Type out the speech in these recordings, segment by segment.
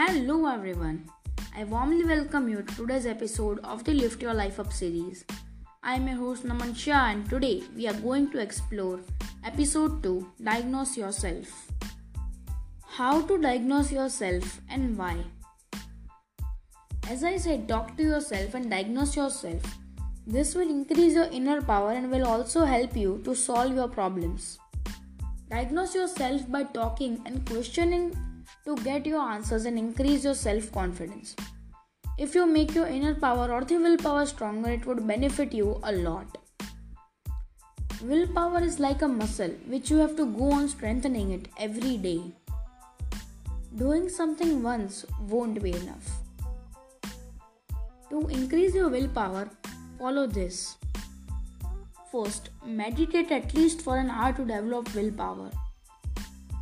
Hello everyone. I warmly welcome you to today's episode of the Lift Your Life Up series. I am your host Naman Shah and today we are going to explore episode 2 Diagnose Yourself. How to diagnose yourself and why. As I said, talk to yourself and diagnose yourself. This will increase your inner power and will also help you to solve your problems. Diagnose yourself by talking and questioning to get your answers and increase your self confidence. If you make your inner power or the willpower stronger, it would benefit you a lot. Willpower is like a muscle which you have to go on strengthening it every day. Doing something once won't be enough. To increase your willpower, follow this. First, meditate at least for an hour to develop willpower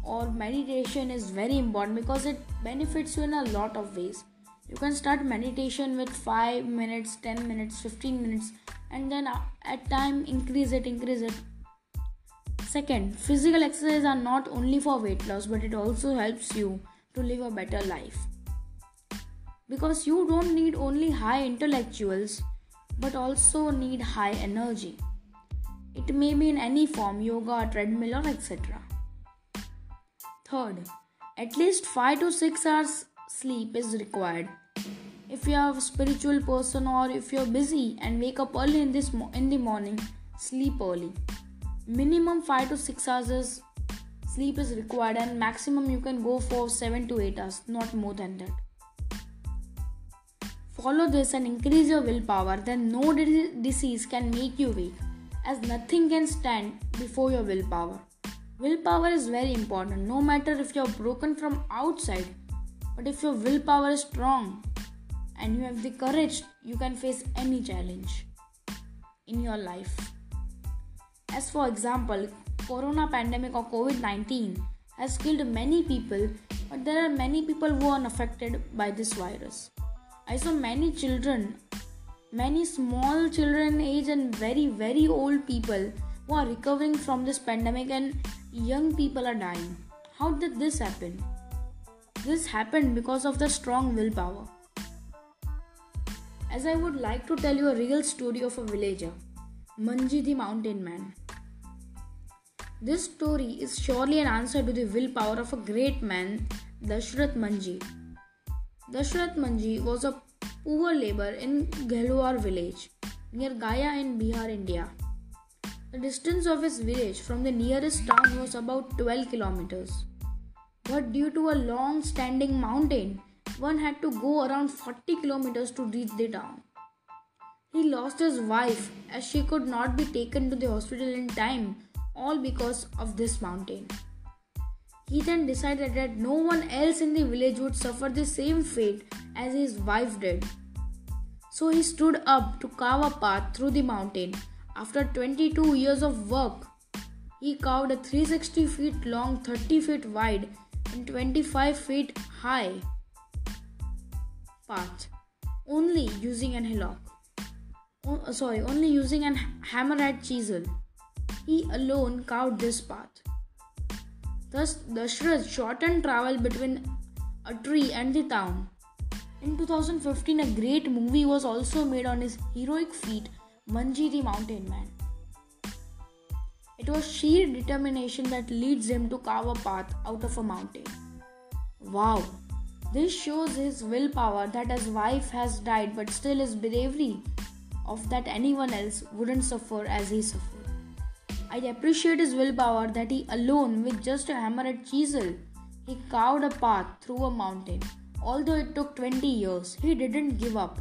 or meditation is very important because it benefits you in a lot of ways. You can start meditation with 5 minutes 10 minutes 15 minutes and then uh, at time increase it increase it. Second physical exercise are not only for weight loss but it also helps you to live a better life. Because you don't need only high intellectuals but also need high energy. It may be in any form yoga treadmill or etc Third, at least 5 to 6 hours sleep is required. If you are a spiritual person or if you're busy and wake up early in this mo- in the morning, sleep early. Minimum 5 to 6 hours is sleep is required and maximum you can go for 7 to 8 hours, not more than that. Follow this and increase your willpower, then no disease can make you weak, as nothing can stand before your willpower. Willpower is very important, no matter if you're broken from outside, but if your willpower is strong and you have the courage, you can face any challenge in your life. As for example, corona pandemic or COVID-19 has killed many people, but there are many people who are unaffected by this virus. I saw many children, many small children age and very very old people who are recovering from this pandemic and young people are dying. How did this happen? This happened because of the strong willpower. As I would like to tell you a real story of a villager, Manjhi the mountain man. This story is surely an answer to the willpower of a great man, Dashrath Manjhi. Dashrath Manjhi was a poor laborer in Gehlaur village near Gaya in Bihar, India. The distance of his village from the nearest town was about 12 kilometers. But due to a long standing mountain, one had to go around 40 kilometers to reach the town. He lost his wife as she could not be taken to the hospital in time, all because of this mountain. He then decided that no one else in the village would suffer the same fate as his wife did. So he stood up to carve a path through the mountain after 22 years of work, he carved a 360 feet long, 30 feet wide, and 25 feet high path only using an hillock. Oh, sorry, only using an hammerhead chisel. He alone carved this path. Thus, Dashrath shortened travel between a tree and the town. In 2015, a great movie was also made on his heroic feat Manjhi the Mountain Man. It was sheer determination that leads him to carve a path out of a mountain. Wow, this shows his willpower that his wife has died but still his bravery of that anyone else wouldn't suffer as he suffered. I appreciate his willpower that he alone with just a hammer and chisel he carved a path through a mountain. Although it took 20 years, he didn't give up.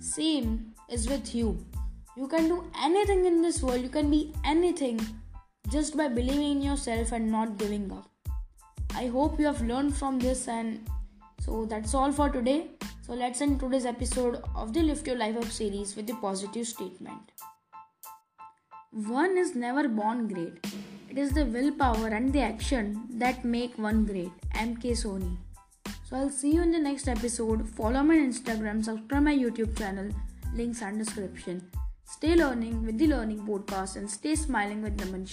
Same is with you. You can do anything in this world, you can be anything just by believing in yourself and not giving up. I hope you have learned from this, and so that's all for today. So let's end today's episode of the Lift Your Life Up series with a positive statement. One is never born great. It is the willpower and the action that make one great. MK Sony. So I'll see you in the next episode. Follow my Instagram, subscribe my YouTube channel links and description. Stay learning with the Learning Podcast and stay smiling with Naman.